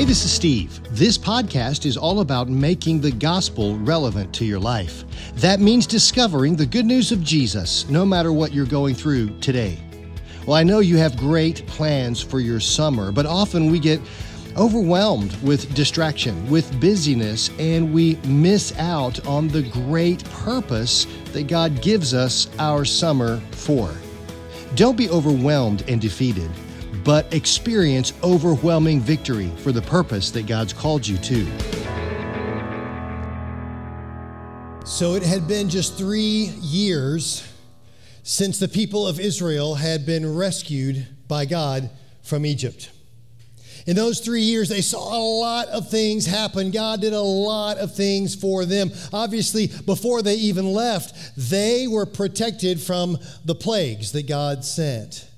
Hey, this is Steve. This podcast is all about making the gospel relevant to your life. That means discovering the good news of Jesus no matter what you're going through today. Well, I know you have great plans for your summer, but often we get overwhelmed with distraction, with busyness, and we miss out on the great purpose that God gives us our summer for. Don't be overwhelmed and defeated but experience overwhelming victory for the purpose that God's called you to. So it had been just three years since the people of Israel had been rescued by God from Egypt. In those three years, they saw a lot of things happen. God did a lot of things for them. Obviously, before they even left, they were protected from the plagues that God sent.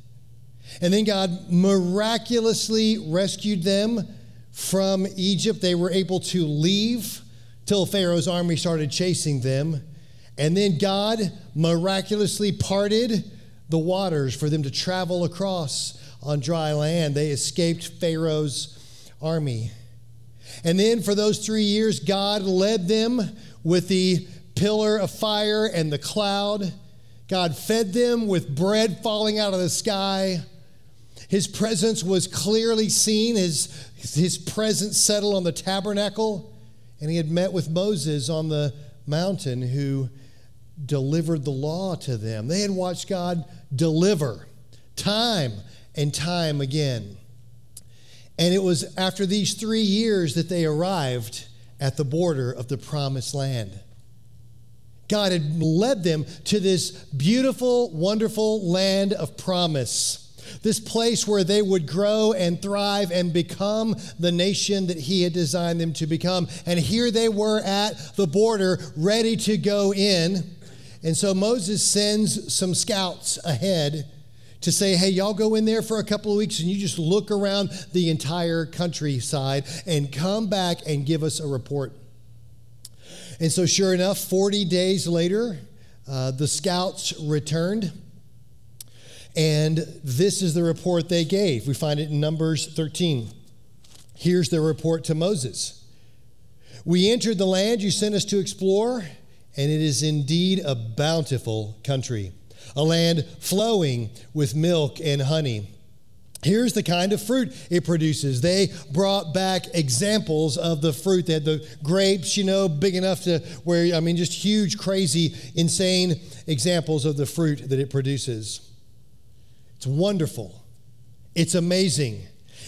And then God miraculously rescued them from Egypt. They were able to leave till Pharaoh's army started chasing them. And then God miraculously parted the waters for them to travel across on dry land. They escaped Pharaoh's army. And then for those three years, God led them with the pillar of fire and the cloud. God fed them with bread falling out of the sky. His presence was clearly seen, his, his presence settled on the tabernacle, and he had met with Moses on the mountain who delivered the law to them. They had watched God deliver time and time again. And it was after these three years that they arrived at the border of the promised land. God had led them to this beautiful, wonderful land of promise this place where they would grow and thrive and become the nation that he had designed them to become. And here they were at the border, ready to go in. And so Moses sends some scouts ahead to say, hey, y'all go in there for a couple of weeks and you just look around the entire countryside and come back and give us a report. And so, sure enough, 40 days later, uh, the scouts returned and this is the report they gave. We find it in Numbers 13. Here's their report to Moses We entered the land you sent us to explore, and it is indeed a bountiful country, a land flowing with milk and honey. Here's the kind of fruit it produces. They brought back examples of the fruit. They had the grapes, you know, big enough to where, I mean, just huge, crazy, insane examples of the fruit that it produces. It's wonderful. It's amazing.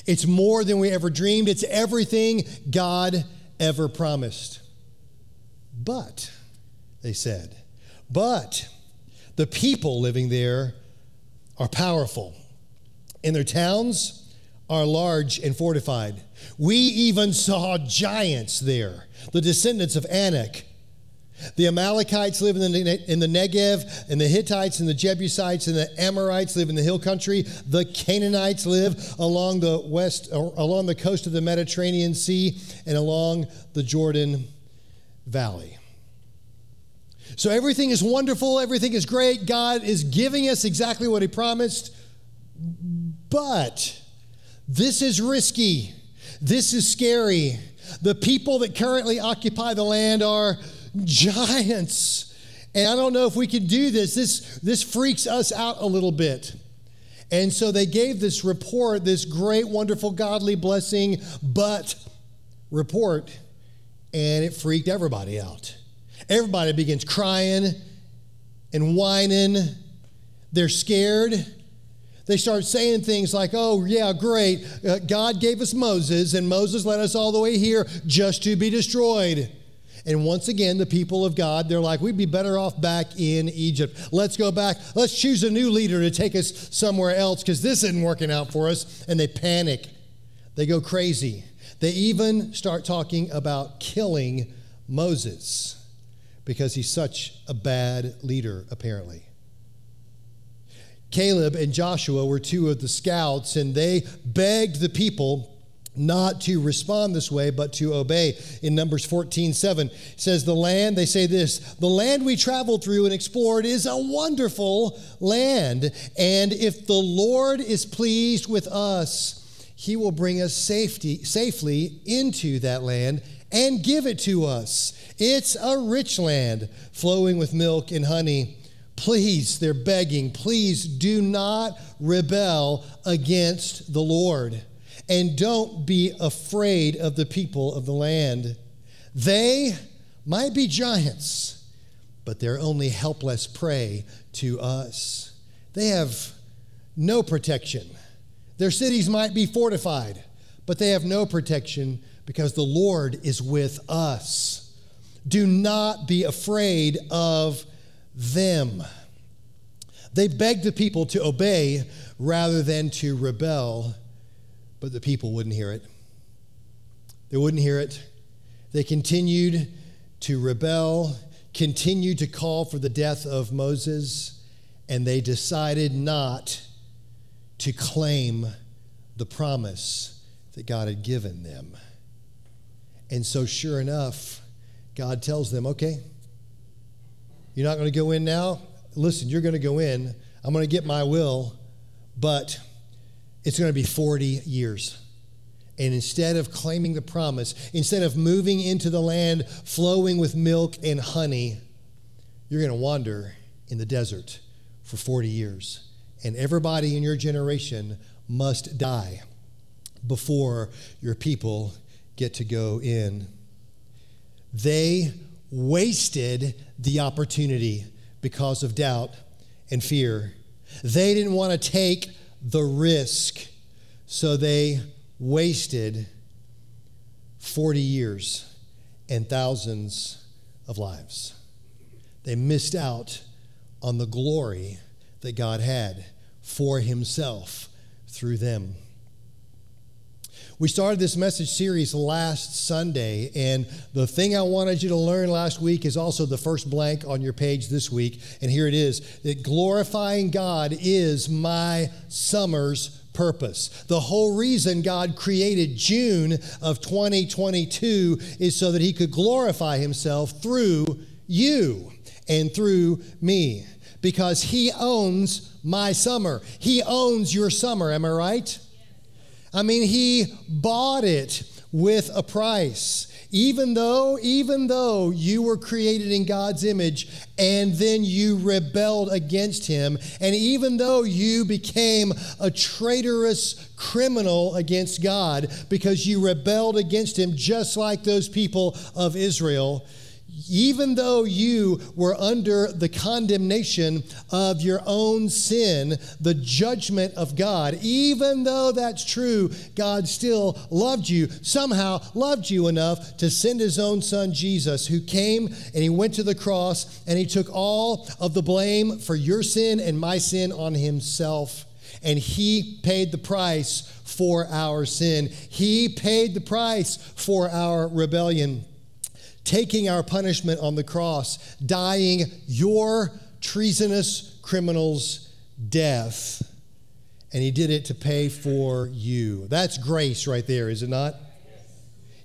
It's more than we ever dreamed. It's everything God ever promised. But, they said, but the people living there are powerful, and their towns are large and fortified. We even saw giants there, the descendants of Anak the Amalekites live in the, in the Negev, and the Hittites and the Jebusites and the Amorites live in the hill country. The Canaanites live along the west, along the coast of the Mediterranean Sea, and along the Jordan Valley. So everything is wonderful, everything is great. God is giving us exactly what He promised. But this is risky. This is scary. The people that currently occupy the land are giants. And I don't know if we can do this. This, this freaks us out a little bit. And so they gave this report, this great, wonderful, godly blessing, but report, and it freaked everybody out. Everybody begins crying and whining. They're scared. They start saying things like, oh, yeah, great. Uh, God gave us Moses, and Moses led us all the way here just to be destroyed. And once again, the people of God, they're like, we'd be better off back in Egypt. Let's go back. Let's choose a new leader to take us somewhere else because this isn't working out for us. And they panic. They go crazy. They even start talking about killing Moses because he's such a bad leader, apparently. Caleb and Joshua were two of the scouts, and they begged the people not to respond this way, but to obey. In Numbers 14, 7, says, The land, they say this, the land we traveled through and explored is a wonderful land. And if the Lord is pleased with us, he will bring us safety, safely into that land and give it to us. It's a rich land flowing with milk and honey. Please, they're begging, please do not rebel against the Lord. And don't be afraid of the people of the land. They might be giants, but they're only helpless prey to us. They have no protection. Their cities might be fortified, but they have no protection because the Lord is with us. Do not be afraid of them. They begged the people to obey rather than to rebel, but the people wouldn't hear it. They wouldn't hear it. They continued to rebel, continued to call for the death of Moses, and they decided not to claim the promise that God had given them. And so, sure enough, God tells them, okay, you're not going to go in now? Listen, you're going to go in. I'm going to get my will, but it's going to be 40 years. And instead of claiming the promise, instead of moving into the land flowing with milk and honey, you're going to wander in the desert for 40 years. And everybody in your generation must die before your people get to go in. They wasted the opportunity because of doubt and fear. They didn't want to take the risk, so they wasted 40 years and thousands of lives. They missed out on the glory that God had for Himself through them. We started this message series last Sunday, and the thing I wanted you to learn last week is also the first blank on your page this week. And here it is that glorifying God is my summer's purpose. The whole reason God created June of 2022 is so that He could glorify Himself through you and through me because He owns my summer. He owns your summer, am I right? I mean, he bought it with a price. Even though, even though you were created in God's image and then you rebelled against him, and even though you became a traitorous criminal against God because you rebelled against him, just like those people of Israel, even though you were under the condemnation of your own sin, the judgment of God, even though that's true, God still loved you, somehow loved you enough to send his own son Jesus, who came and he went to the cross and he took all of the blame for your sin and my sin on himself. And he paid the price for our sin, he paid the price for our rebellion taking our punishment on the cross, dying your treasonous criminal's death. And he did it to pay for you. That's grace right there, is it not?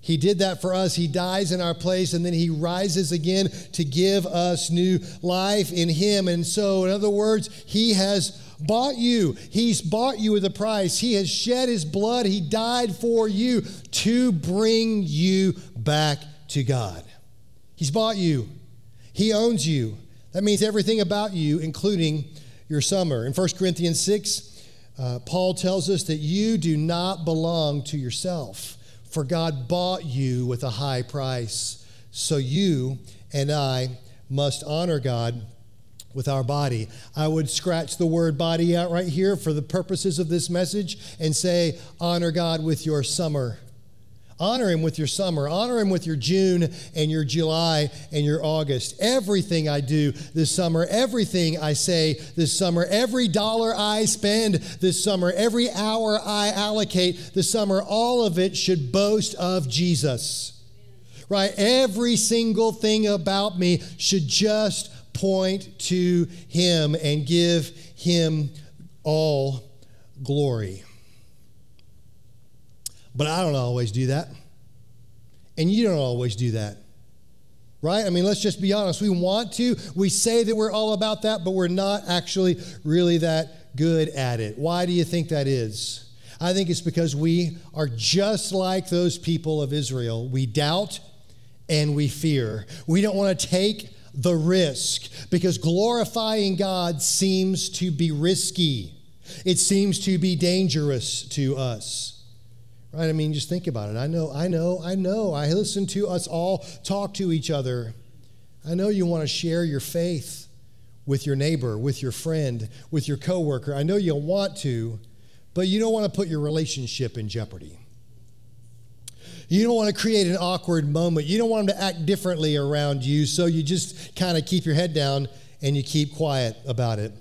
He did that for us. He dies in our place and then he rises again to give us new life in him. And so, in other words, he has bought you. He's bought you with a price. He has shed his blood. He died for you to bring you back to God. He's bought you, He owns you. That means everything about you, including your summer. In 1 Corinthians 6, uh, Paul tells us that you do not belong to yourself, for God bought you with a high price. So you and I must honor God with our body. I would scratch the word body out right here for the purposes of this message and say, honor God with your summer. Honor him with your summer. Honor him with your June and your July and your August. Everything I do this summer, everything I say this summer, every dollar I spend this summer, every hour I allocate this summer, all of it should boast of Jesus. Right? Every single thing about me should just point to him and give him all glory. But I don't always do that. And you don't always do that. Right? I mean, let's just be honest. We want to. We say that we're all about that, but we're not actually really that good at it. Why do you think that is? I think it's because we are just like those people of Israel. We doubt and we fear. We don't want to take the risk because glorifying God seems to be risky. It seems to be dangerous to us. Right? I mean, just think about it. I know, I know, I know. I listen to us all talk to each other. I know you want to share your faith with your neighbor, with your friend, with your coworker. I know you want to, but you don't want to put your relationship in jeopardy. You don't want to create an awkward moment. You don't want them to act differently around you, so you just kind of keep your head down and you keep quiet about it.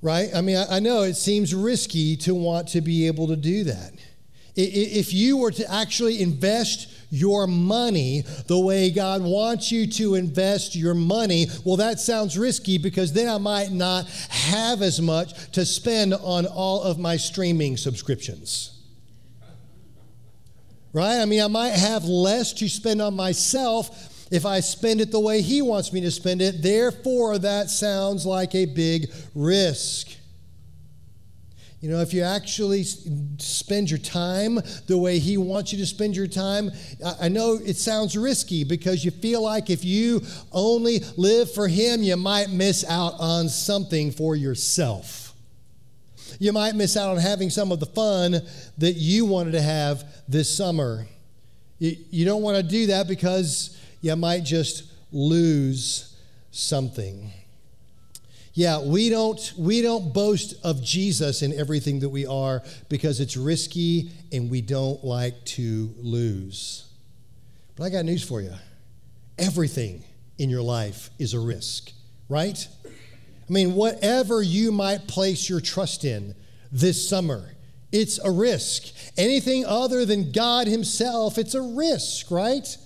Right? I mean, I know it seems risky to want to be able to do that. If you were to actually invest your money the way God wants you to invest your money, well, that sounds risky because then I might not have as much to spend on all of my streaming subscriptions right? I mean, I might have less to spend on myself if I spend it the way He wants me to spend it. Therefore, that sounds like a big risk. You know, if you actually spend your time the way He wants you to spend your time, I know it sounds risky because you feel like if you only live for Him, you might miss out on something for yourself you might miss out on having some of the fun that you wanted to have this summer. You, don't want to do that because you might just lose something. Yeah, we don't we don't boast of Jesus in everything that we are because it's risky and we don't like to lose. But I got news for you. Everything in your life is a risk, right? I mean, whatever you might place your trust in this summer, it's a risk. Anything other than God Himself, it's a risk, right?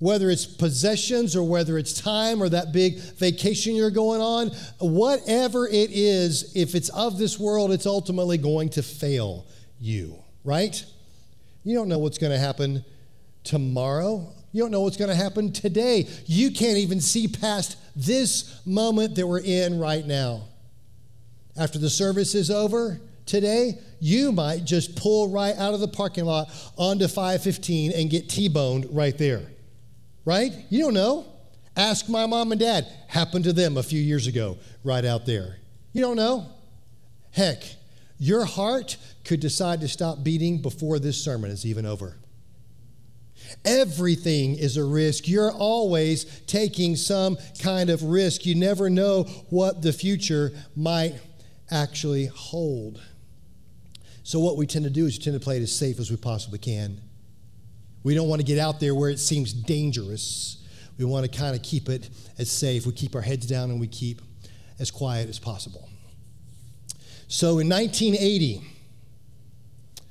Whether it's possessions or whether it's time or that big vacation you're going on, whatever it is, if it's of this world, it's ultimately going to fail you, right? You don't know what's going to happen tomorrow. You don't know what's going to happen today. You can't even see past this moment that we're in right now. After the service is over today, you might just pull right out of the parking lot onto 515 and get T boned right there. Right? You don't know. Ask my mom and dad. Happened to them a few years ago, right out there. You don't know. Heck, your heart could decide to stop beating before this sermon is even over. Everything is a risk. You're always taking some kind of risk. You never know what the future might actually hold. So, what we tend to do is we tend to play it as safe as we possibly can. We don't want to get out there where it seems dangerous. We want to kind of keep it as safe. We keep our heads down and we keep as quiet as possible. So, in 1980,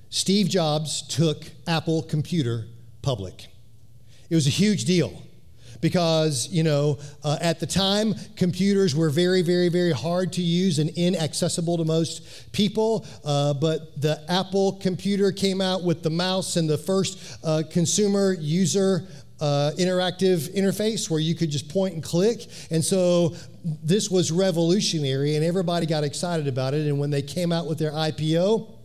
Steve Jobs took Apple Computer public. It was a huge deal because, you know, uh, at the time, computers were very, very, very hard to use and inaccessible to most people. Uh, but the Apple computer came out with the mouse and the first uh, consumer user uh, interactive interface where you could just point and click. And so this was revolutionary, and everybody got excited about it. And when they came out with their IPO,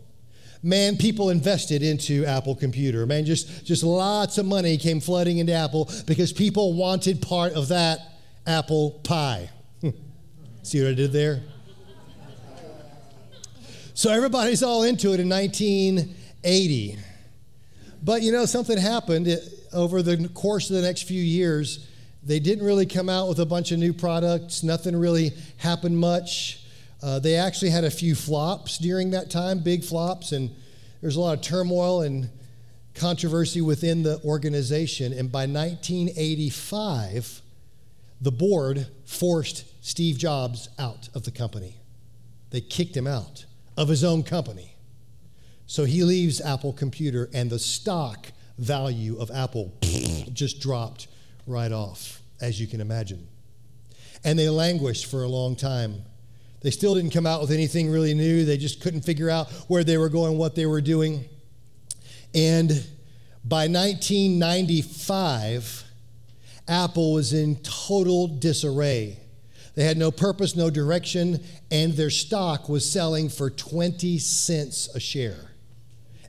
man, people invested into Apple Computer. Man, just, just lots of money came flooding into Apple because people wanted part of that apple pie. See what I did there? So everybody's all into it in 1980. But you know, something happened eh, over the course of the next few years. They didn't really come out with a bunch of new products, nothing really happened much. Uh, they actually had a few flops during that time, big flops, and there's a lot of turmoil and controversy within the organization. And by 1985, the board forced Steve Jobs out of the company. They kicked him out of his own company. So he leaves Apple Computer, and the stock value of Apple just dropped right off, as you can imagine. And they languished for a long time. They still didn't come out with anything really new. They just couldn't figure out where they were going, what they were doing. And by 1995, Apple was in total disarray. They had no purpose, no direction, and their stock was selling for 20 cents a share.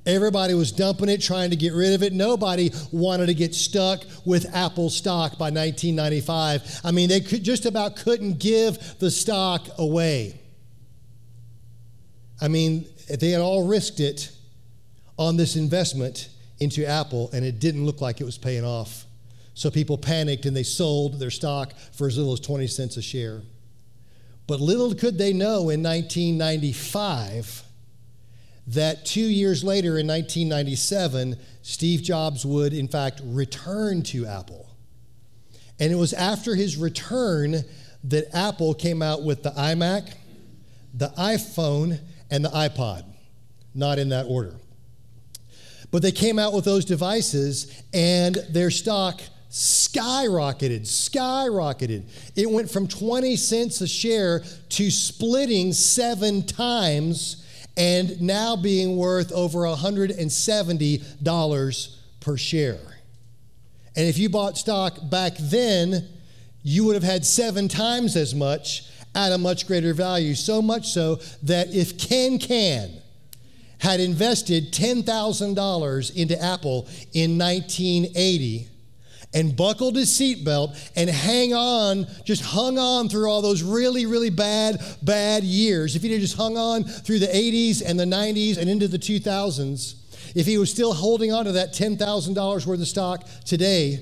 Everybody was dumping it, trying to get rid of it. Nobody wanted to get stuck with Apple stock by 1995. I mean, they just about couldn't give the stock away. I mean, they had all risked it on this investment into Apple, and it didn't look like it was paying off. So people panicked and they sold their stock for as little as 20 cents a share. But little could they know in 1995 that two years later, in 1997, Steve Jobs would, in fact, return to Apple. And it was after his return that Apple came out with the iMac, the iPhone, and the iPod, not in that order. But they came out with those devices, and their stock skyrocketed, skyrocketed. It went from 20 cents a share to splitting seven times and now being worth over $170 per share. And if you bought stock back then, you would have had seven times as much at a much greater value. So much so that if Ken Can had invested $10,000 into Apple in 1980, and buckled his seatbelt and hang on, just hung on through all those really, really bad, bad years, if he'd have just hung on through the 80s and the 90s and into the 2000s, if he was still holding on to that $10,000 worth of stock today,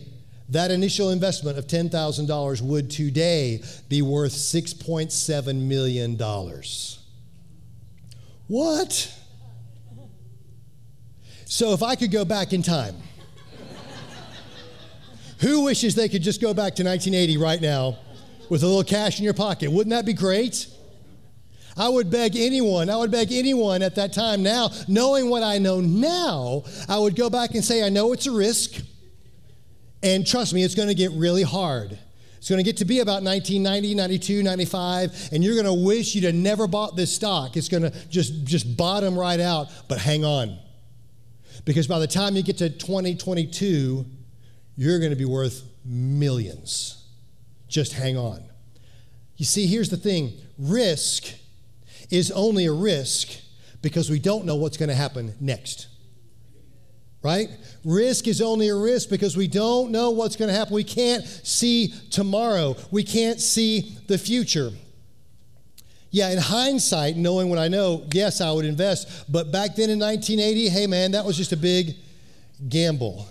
that initial investment of $10,000 would today be worth $6.7 million. What? So if I could go back in time, who wishes they could just go back to 1980 right now with a little cash in your pocket? Wouldn't that be great? I would beg anyone, I would beg anyone at that time now, knowing what I know now, I would go back and say, I know it's a risk. And trust me, it's going to get really hard. It's going to get to be about 1990, 92, 95, and you're going to wish you'd have never bought this stock. It's going to just, just bottom right out, but hang on. Because by the time you get to 2022, you're going to be worth millions. Just hang on. You see, here's the thing risk is only a risk because we don't know what's going to happen next. Right? Risk is only a risk because we don't know what's going to happen. We can't see tomorrow, we can't see the future. Yeah, in hindsight, knowing what I know, yes, I would invest. But back then in 1980, hey man, that was just a big gamble.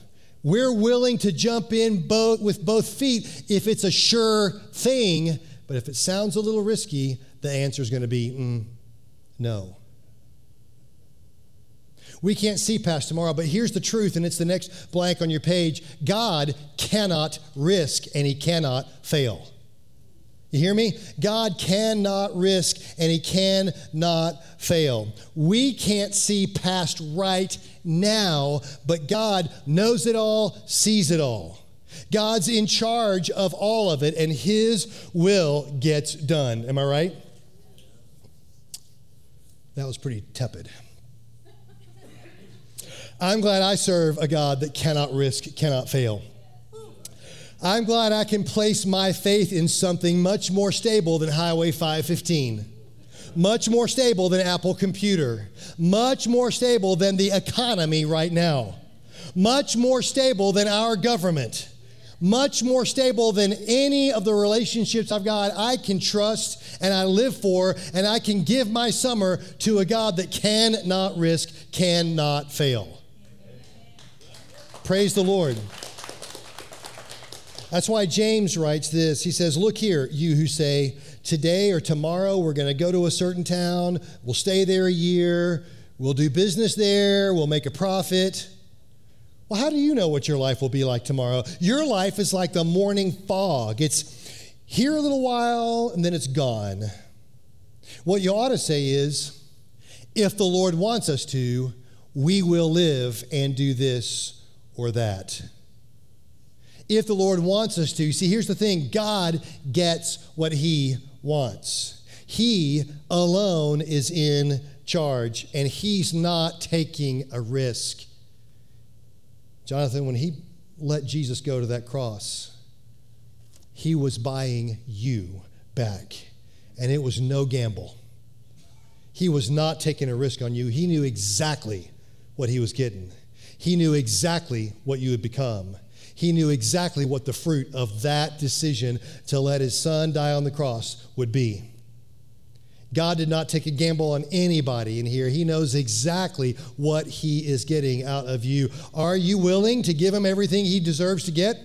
We're willing to jump in both, with both feet if it's a sure thing, but if it sounds a little risky, the answer is going to be mm, no. We can't see past tomorrow, but here's the truth, and it's the next blank on your page God cannot risk and he cannot fail. You hear me? God cannot risk and he cannot fail. We can't see past right now, but God knows it all, sees it all. God's in charge of all of it, and his will gets done. Am I right? That was pretty tepid. I'm glad I serve a God that cannot risk, cannot fail. I'm glad I can place my faith in something much more stable than Highway 515, much more stable than Apple Computer, much more stable than the economy right now, much more stable than our government, much more stable than any of the relationships I've got. I can trust and I live for, and I can give my summer to a God that cannot risk, cannot fail. Praise the Lord. That's why James writes this. He says, Look here, you who say, Today or tomorrow we're going to go to a certain town, we'll stay there a year, we'll do business there, we'll make a profit. Well, how do you know what your life will be like tomorrow? Your life is like the morning fog. It's here a little while and then it's gone. What you ought to say is, if the Lord wants us to, we will live and do this or that if the Lord wants us to. See, here's the thing God gets what He wants. He alone is in charge, and He's not taking a risk. Jonathan, when He let Jesus go to that cross, He was buying you back. And it was no gamble. He was not taking a risk on you. He knew exactly what he was getting. He knew exactly what you would become. He knew exactly what the fruit of that decision to let his son die on the cross would be. God did not take a gamble on anybody in here. He knows exactly what he is getting out of you. Are you willing to give him everything he deserves to get?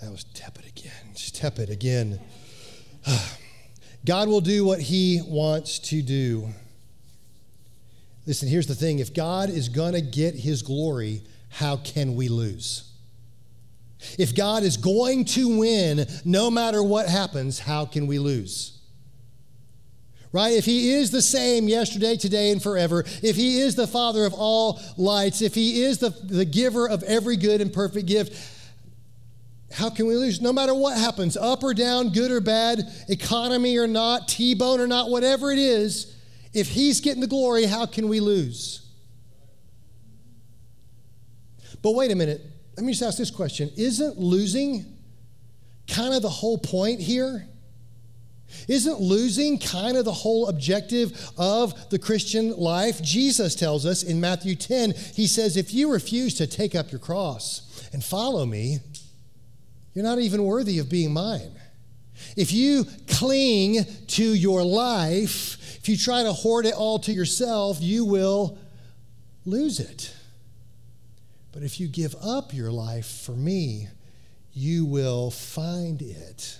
That was tepid again. Just tepid again. God will do what he wants to do. Listen, here's the thing if God is going to get his glory, how can we lose? If God is going to win no matter what happens, how can we lose? Right? If he is the same yesterday, today, and forever, if he is the Father of all lights, if he is the, the giver of every good and perfect gift, how can we lose? No matter what happens, up or down, good or bad, economy or not, T bone or not, whatever it is, if he's getting the glory, how can we lose? But wait a minute. Let me just ask this question Isn't losing kind of the whole point here? Isn't losing kind of the whole objective of the Christian life? Jesus tells us in Matthew 10, he says, If you refuse to take up your cross and follow me, you're not even worthy of being mine. If you cling to your life, if you try to hoard it all to yourself, you will lose it. But if you give up your life for me, you will find it.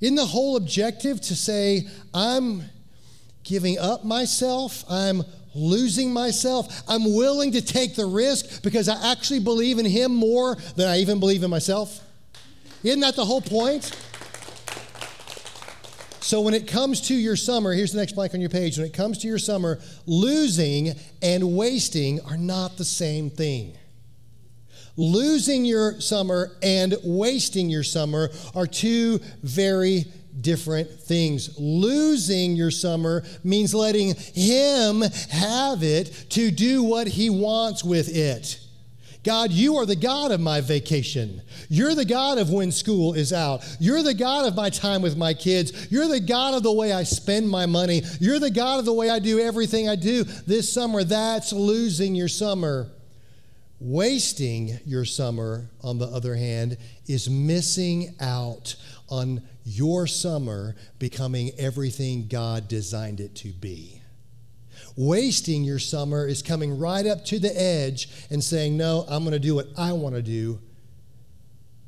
Isn't the whole objective to say, I'm giving up myself, I'm losing myself. I'm willing to take the risk because I actually believe in Him more than I even believe in myself. Isn't that the whole point? So, when it comes to your summer, here's the next blank on your page. When it comes to your summer, losing and wasting are not the same thing. Losing your summer and wasting your summer are two very different things. Losing your summer means letting Him have it to do what He wants with it. God, you are the God of my vacation. You're the God of when school is out. You're the God of my time with my kids. You're the God of the way I spend my money. You're the God of the way I do everything I do this summer. That's losing your summer. Wasting your summer, on the other hand, is missing out on your summer becoming everything God designed it to be. Wasting your summer is coming right up to the edge and saying, No, I'm going to do what I want to do,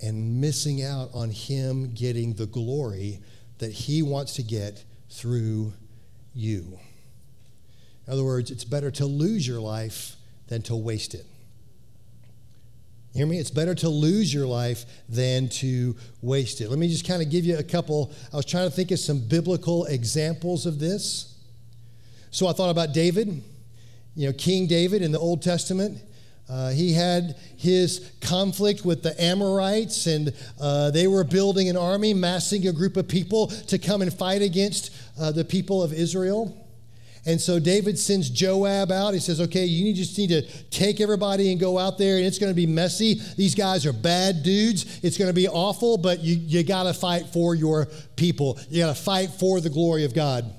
and missing out on Him getting the glory that He wants to get through you. In other words, it's better to lose your life than to waste it. Hear me? It's better to lose your life than to waste it. Let me just kind of give you a couple. I was trying to think of some biblical examples of this. So I thought about David, you know, King David in the Old Testament. Uh, he had his conflict with the Amorites, and uh, they were building an army, massing a group of people to come and fight against uh, the people of Israel. And so David sends Joab out. He says, okay, you just need to take everybody and go out there, and it's going to be messy. These guys are bad dudes. It's going to be awful, but you, you got to fight for your people. You got to fight for the glory of God.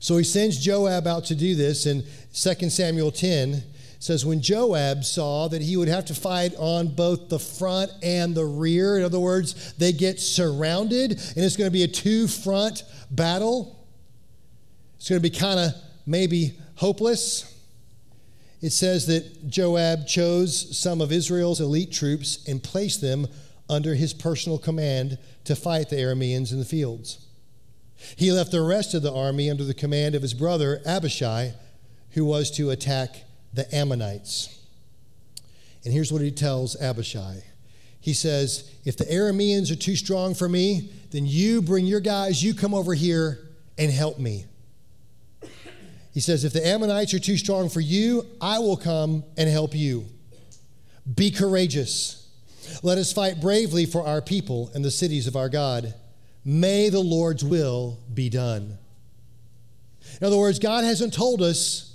So he sends Joab out to do this. In 2 Samuel 10, says, When Joab saw that he would have to fight on both the front and the rear, in other words, they get surrounded, and it's going to be a two front battle. It's going to be kind of maybe hopeless. It says that Joab chose some of Israel's elite troops and placed them under his personal command to fight the Arameans in the fields. He left the rest of the army under the command of his brother Abishai, who was to attack the Ammonites. And here's what he tells Abishai He says, If the Arameans are too strong for me, then you bring your guys, you come over here and help me. He says, If the Ammonites are too strong for you, I will come and help you. Be courageous. Let us fight bravely for our people and the cities of our God. May the Lord's will be done. In other words, God hasn't told us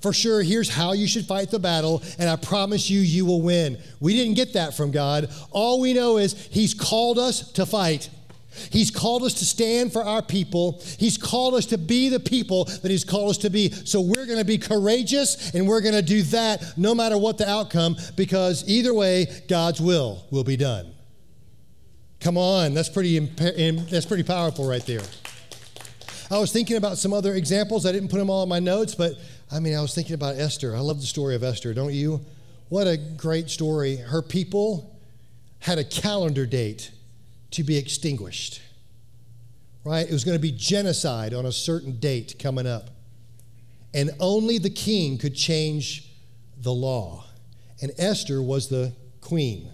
for sure, here's how you should fight the battle, and I promise you, you will win. We didn't get that from God. All we know is He's called us to fight. He's called us to stand for our people. He's called us to be the people that He's called us to be. So we're going to be courageous and we're going to do that no matter what the outcome because either way, God's will will be done. Come on, that's pretty, that's pretty powerful right there. I was thinking about some other examples. I didn't put them all in my notes, but I mean, I was thinking about Esther. I love the story of Esther, don't you? What a great story. Her people had a calendar date to be extinguished, right? It was going to be genocide on a certain date coming up. And only the king could change the law. And Esther was the queen.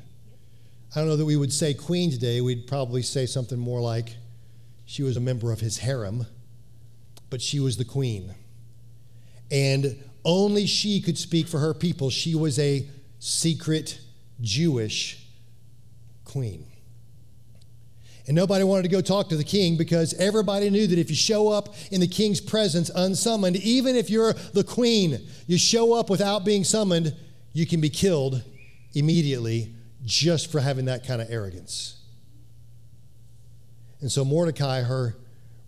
I don't know that we would say queen today. We'd probably say something more like she was a member of his harem, but she was the queen and only she could speak for her people. She was a secret Jewish queen. And nobody wanted to go talk to the king because everybody knew that if you show up in the king's presence unsummoned, even if you're the queen, you show up without being summoned, you can be killed immediately just for having that kind of arrogance. And so Mordecai, her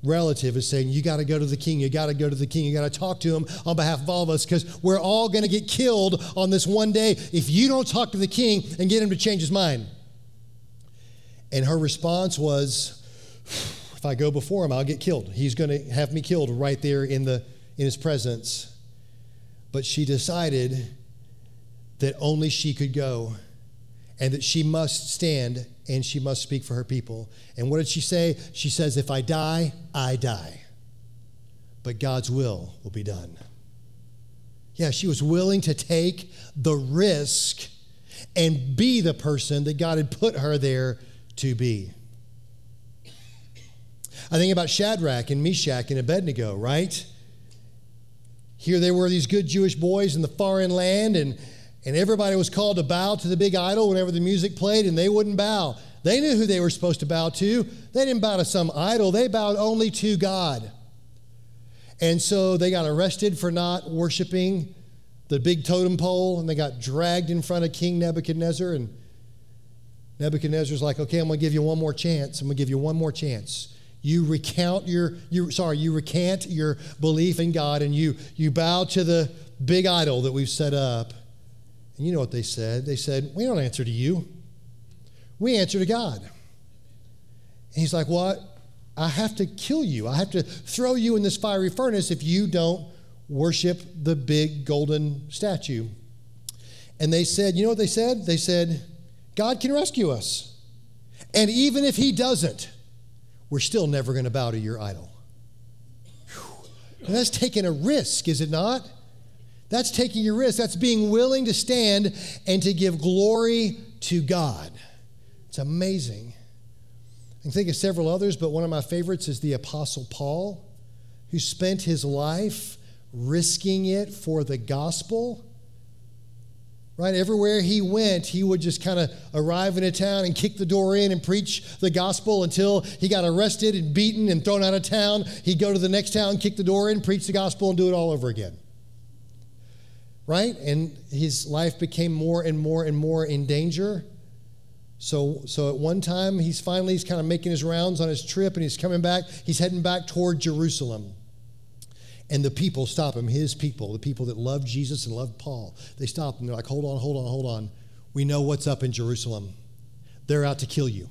relative is saying, You got to go to the king, you got to go to the king, you got to talk to him on behalf of all of us because we're all going to get killed on this one day if you don't talk to the king and get him to change his mind. And her response was, If I go before him, I'll get killed. He's going to have me killed right there in, the, in his presence. But she decided that only she could go and that she must stand and she must speak for her people. And what did she say? She says, If I die, I die. But God's will will be done. Yeah, she was willing to take the risk and be the person that God had put her there to be. I think about Shadrach and Meshach and Abednego, right? Here they were, these good Jewish boys in the foreign land, and and everybody was called to bow to the big idol whenever the music played, and they wouldn't bow. They knew who they were supposed to bow to. They didn't bow to some idol, they bowed only to God. And so they got arrested for not worshiping the big totem pole, and they got dragged in front of King Nebuchadnezzar. And Nebuchadnezzar's like, okay, I'm going to give you one more chance. I'm going to give you one more chance. You recount your, you, sorry, you recant your belief in God and you, you bow to the big idol that we've set up. And you know what they said? They said, We don't answer to you, we answer to God. And he's like, What? I have to kill you. I have to throw you in this fiery furnace if you don't worship the big golden statue. And they said, You know what they said? They said, God can rescue us. And even if he doesn't, we're still never going to bow to your idol. And that's taking a risk, is it not? That's taking your risk. That's being willing to stand and to give glory to God. It's amazing. I can think of several others, but one of my favorites is the Apostle Paul, who spent his life risking it for the gospel. Right? Everywhere he went, he would just kind of arrive in a town and kick the door in and preach the gospel until he got arrested and beaten and thrown out of town. He'd go to the next town, kick the door in, preach the gospel, and do it all over again right? And his life became more and more and more in danger. So, so at one time, he's finally he's kind of making his rounds on his trip and he's coming back. He's heading back toward Jerusalem. And the people stop him, his people, the people that love Jesus and love Paul. They stop him. They're like, hold on, hold on, hold on. We know what's up in Jerusalem. They're out to kill you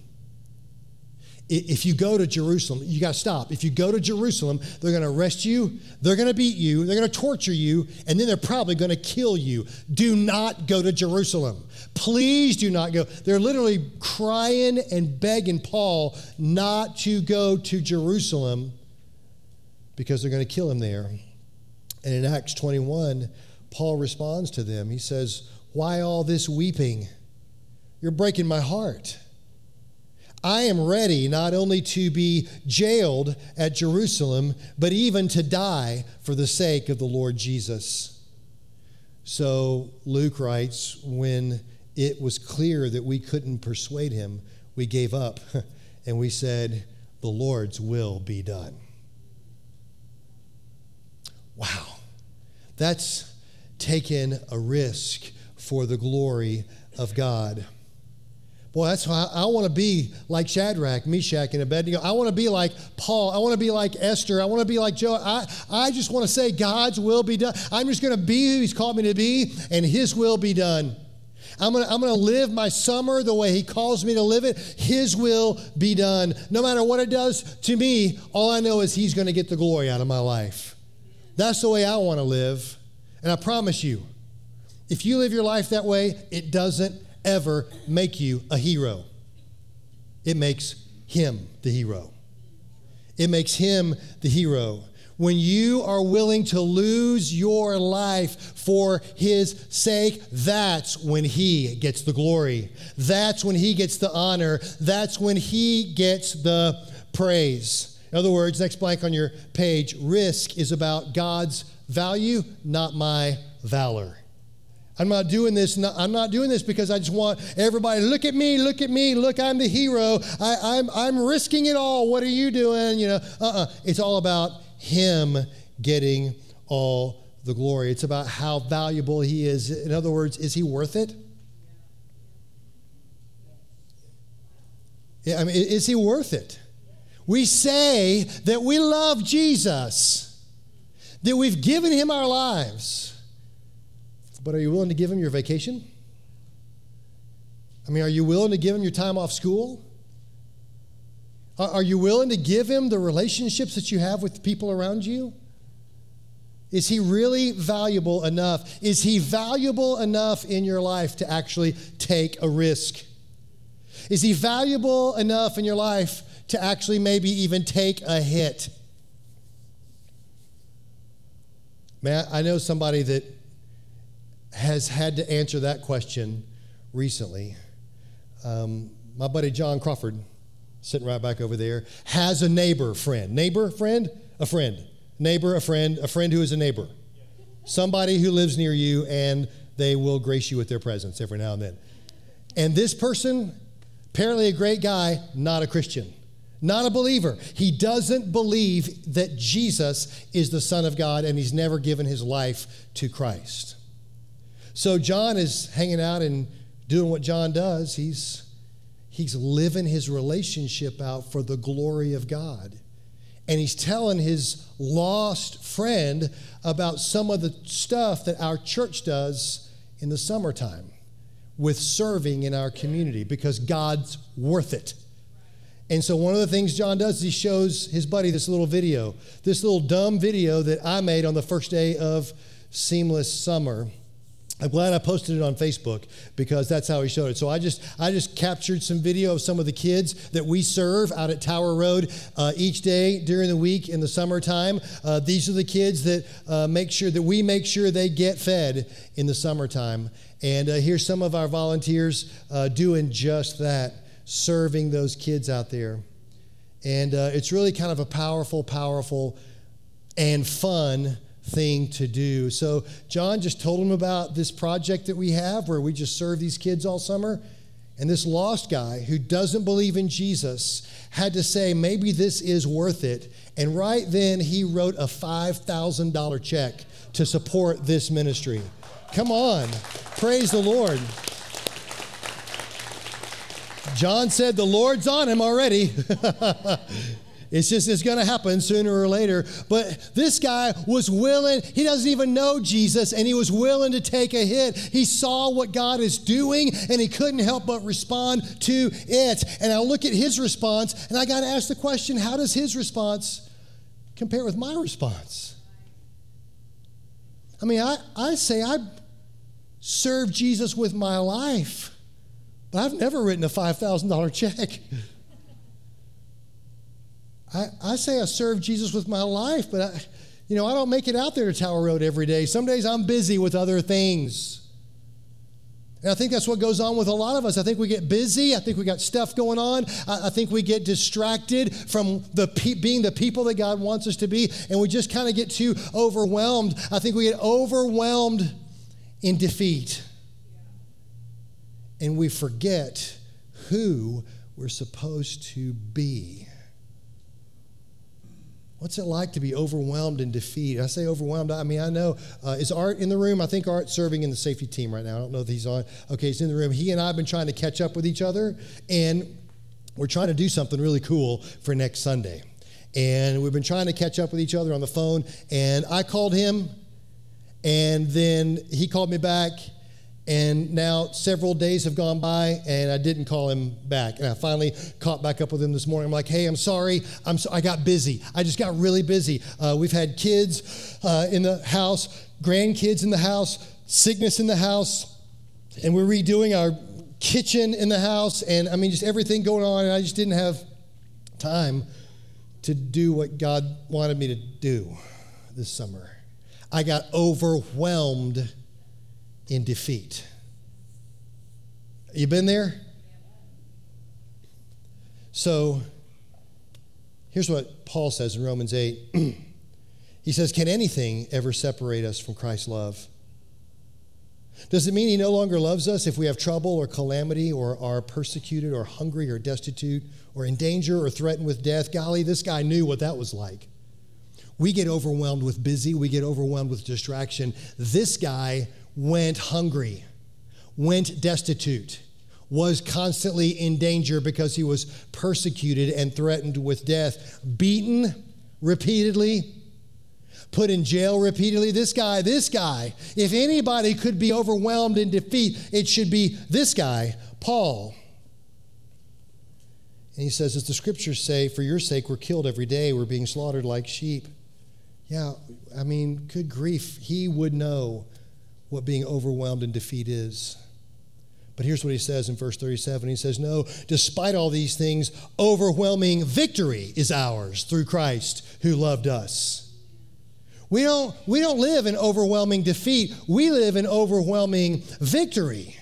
if you go to Jerusalem, you got to stop. If you go to Jerusalem, they're going to arrest you, they're going to beat you, they're going to torture you, and then they're probably going to kill you. Do not go to Jerusalem. Please do not go. They're literally crying and begging Paul not to go to Jerusalem because they're going to kill him there. And in Acts 21, Paul responds to them. He says, Why all this weeping? You're breaking my heart. I am ready not only to be jailed at Jerusalem, but even to die for the sake of the Lord Jesus. So Luke writes, when it was clear that we couldn't persuade him, we gave up and we said, The Lord's will be done. Wow. That's taken a risk for the glory of God. Boy, that's why I, I want to be like Shadrach, Meshach, and Abednego. I want to be like Paul. I want to be like Esther. I want to be like Joab. I, I just want to say God's will be done. I'm just going to be who He's called me to be, and His will be done. I'm going to I'm going to live my summer the way He calls me to live it. His will be done. No matter what it does to me, all I know is He's going to get the glory out of my life. That's the way I want to live. And I promise you, if you live your life that way, it doesn't ever make you a hero. It makes him the hero. It makes him the hero. When you are willing to lose your life for his sake, that's when he gets the glory. That's when he gets the honor. That's when he gets the praise. In other words, next blank on your page risk is about God's value, not my valor. I'm not doing this. I'm not doing this because I just want everybody look at me, look at me, look, I'm the hero. I, am I'm, I'm risking it all. What are you doing? You know, uh-uh. It's all about him getting all the glory. It's about how valuable he is. In other words, is he worth it? Yeah, I mean, is he worth it? We say that we love Jesus, that we've given him our lives. But are you willing to give him your vacation? I mean, are you willing to give him your time off school? Are you willing to give him the relationships that you have with people around you? Is he really valuable enough? Is he valuable enough in your life to actually take a risk? Is he valuable enough in your life to actually maybe even take a hit? Man, I know somebody that has had to answer that question recently. Um, my buddy John Crawford, sitting right back over there, has a neighbor friend. Neighbor friend? A friend. Neighbor, a friend, a friend who is a neighbor. Somebody who lives near you and they will grace you with their presence every now and then. And this person, apparently a great guy, not a Christian, not a believer. He doesn't believe that Jesus is the Son of God and he's never given his life to Christ. So John is hanging out and doing what John does. He's, he's living his relationship out for the glory of God. And he's telling his lost friend about some of the stuff that our church does in the summertime with serving in our community because God's worth it. And so, one of the things John does is he shows his buddy this little video, this little dumb video that I made on the first day of Seamless Summer. I'm glad I posted it on Facebook because that's how he showed it. So I just I just captured some video of some of the kids that we serve out at Tower Road uh, each day during the week in the summertime. Uh, these are the kids that uh, make sure that we make sure they get fed in the summertime. And uh, here's some of our volunteers uh, doing just that, serving those kids out there. And uh, it's really kind of a powerful, powerful, and fun thing to do. So, John just told him about this project that we have where we just serve these kids all summer. And this lost guy who doesn't believe in Jesus had to say, maybe this is worth it. And right then, he wrote a $5,000 check to support this ministry. Come on, praise the Lord. John said, The Lord's on him already. It's just, it's going to happen sooner or later. But this guy was willing, he doesn't even know Jesus, and he was willing to take a hit. He saw what God is doing, and he couldn't help but respond to it. And I look at his response, and I got to ask the question how does his response compare with my response? I mean, I, I say I serve Jesus with my life, but I've never written a $5,000 check. I, I say I serve Jesus with my life, but I, you know, I don't make it out there to Tower Road every day. Some days I'm busy with other things. And I think that's what goes on with a lot of us. I think we get busy. I think we got stuff going on. I, I think we get distracted from the pe- being the people that God wants us to be, and we just kind of get too overwhelmed. I think we get overwhelmed in defeat, and we forget who we're supposed to be. What's it like to be overwhelmed and defeat? I say overwhelmed. I mean, I know. Uh, is Art in the room? I think Art's serving in the safety team right now. I don't know if he's on. Okay, he's in the room. He and I have been trying to catch up with each other, and we're trying to do something really cool for next Sunday. And we've been trying to catch up with each other on the phone. And I called him, and then he called me back, and now several days have gone by, and I didn't call him back. And I finally caught back up with him this morning. I'm like, "Hey, I'm sorry. I'm so, I got busy. I just got really busy. Uh, we've had kids uh, in the house, grandkids in the house, sickness in the house, and we're redoing our kitchen in the house, and I mean, just everything going on. And I just didn't have time to do what God wanted me to do this summer. I got overwhelmed in defeat. You been there? So here's what Paul says in Romans 8. he says, Can anything ever separate us from Christ's love? Does it mean he no longer loves us if we have trouble or calamity or are persecuted or hungry or destitute or in danger or threatened with death? Golly, this guy knew what that was like. We get overwhelmed with busy, we get overwhelmed with distraction. This guy went hungry, went destitute, was constantly in danger because he was persecuted and threatened with death, beaten repeatedly, put in jail repeatedly. This guy, this guy, if anybody could be overwhelmed in defeat, it should be this guy, Paul. And he says, as the scriptures say, for your sake we're killed every day, we're being slaughtered like sheep. Yeah, I mean, good grief, he would know what being overwhelmed in defeat is. But here's what he says in verse 37. He says, No, despite all these things, overwhelming victory is ours through Christ who loved us. We don't, we don't live in overwhelming defeat, we live in overwhelming victory.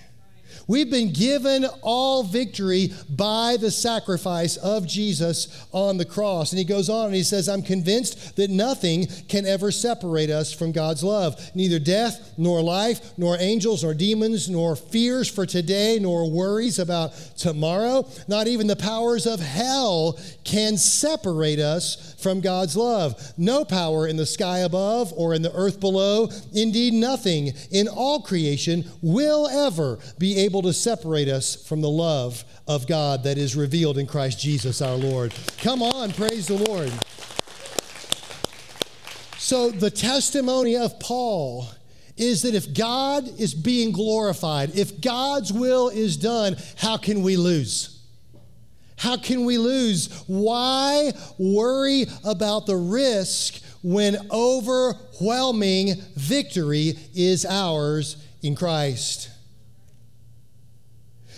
We've been given all victory by the sacrifice of Jesus on the cross. And he goes on and he says, I'm convinced that nothing can ever separate us from God's love. Neither death, nor life, nor angels, nor demons, nor fears for today, nor worries about tomorrow. Not even the powers of hell can separate us from God's love. No power in the sky above or in the earth below, indeed, nothing in all creation will ever be able to separate us from the love of God that is revealed in Christ Jesus our Lord. Come on, praise the Lord. So, the testimony of Paul is that if God is being glorified, if God's will is done, how can we lose? How can we lose? Why worry about the risk when overwhelming victory is ours in Christ?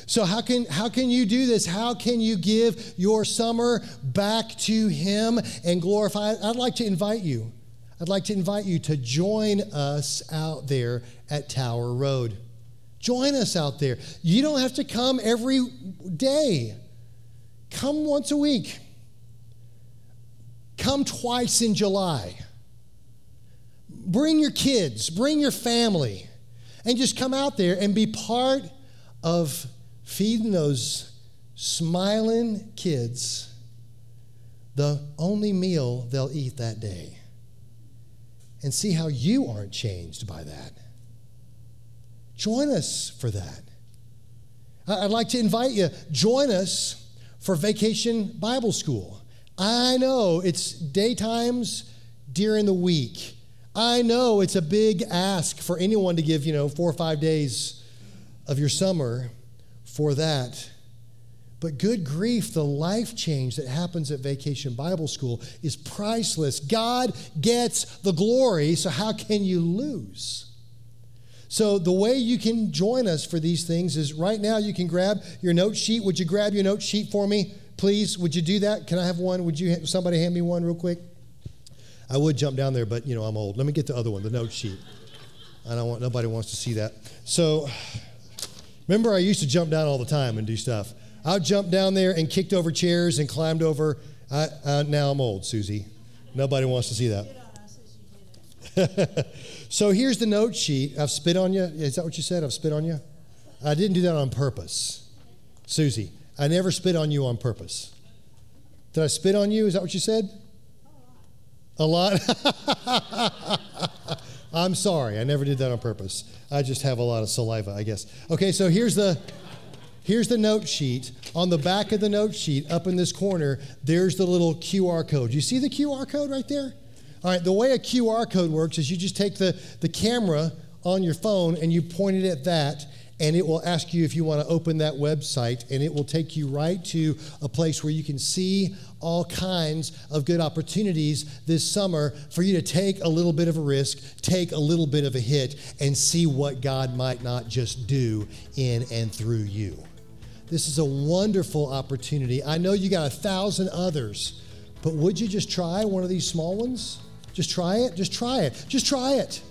So how can how can you do this? How can you give your summer back to him and glorify? I'd like to invite you. I'd like to invite you to join us out there at Tower Road. Join us out there. You don't have to come every day. Come once a week. Come twice in July. Bring your kids, bring your family, and just come out there and be part of feeding those smiling kids the only meal they'll eat that day. And see how you aren't changed by that. Join us for that. I'd like to invite you, join us for vacation Bible school. I know it's daytimes during the week. I know it's a big ask for anyone to give, you know, four or five days of your summer for that. But good grief, the life change that happens at Vacation Bible School is priceless. God gets the glory, so how can you lose? So, the way you can join us for these things is right now you can grab your note sheet. Would you grab your note sheet for me, please? Would you do that? Can I have one? Would you somebody hand me one real quick? I would jump down there, but you know I'm old. Let me get the other one, the note sheet. I don't want nobody wants to see that. So, remember I used to jump down all the time and do stuff. I would jump down there and kicked over chairs and climbed over. I, uh, now I'm old, Susie. Nobody wants to see that. so here's the note sheet. I've spit on you. Is that what you said? I've spit on you? I didn't do that on purpose. Susie, I never spit on you on purpose. Did I spit on you? Is that what you said? A lot. I'm sorry. I never did that on purpose. I just have a lot of saliva, I guess. Okay, so here's the here's the note sheet. On the back of the note sheet, up in this corner, there's the little QR code. You see the QR code right there? All right, the way a QR code works is you just take the, the camera on your phone and you point it at that, and it will ask you if you want to open that website, and it will take you right to a place where you can see all kinds of good opportunities this summer for you to take a little bit of a risk, take a little bit of a hit, and see what God might not just do in and through you. This is a wonderful opportunity. I know you got a thousand others, but would you just try one of these small ones? Just try it. Just try it. Just try it.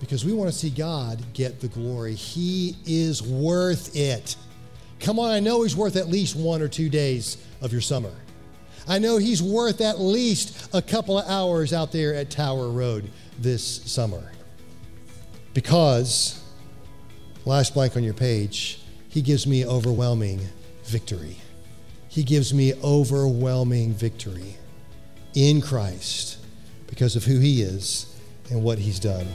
Because we want to see God get the glory. He is worth it. Come on, I know He's worth at least one or two days of your summer. I know He's worth at least a couple of hours out there at Tower Road this summer. Because, last blank on your page, He gives me overwhelming victory. He gives me overwhelming victory in Christ because of who He is and what He's done.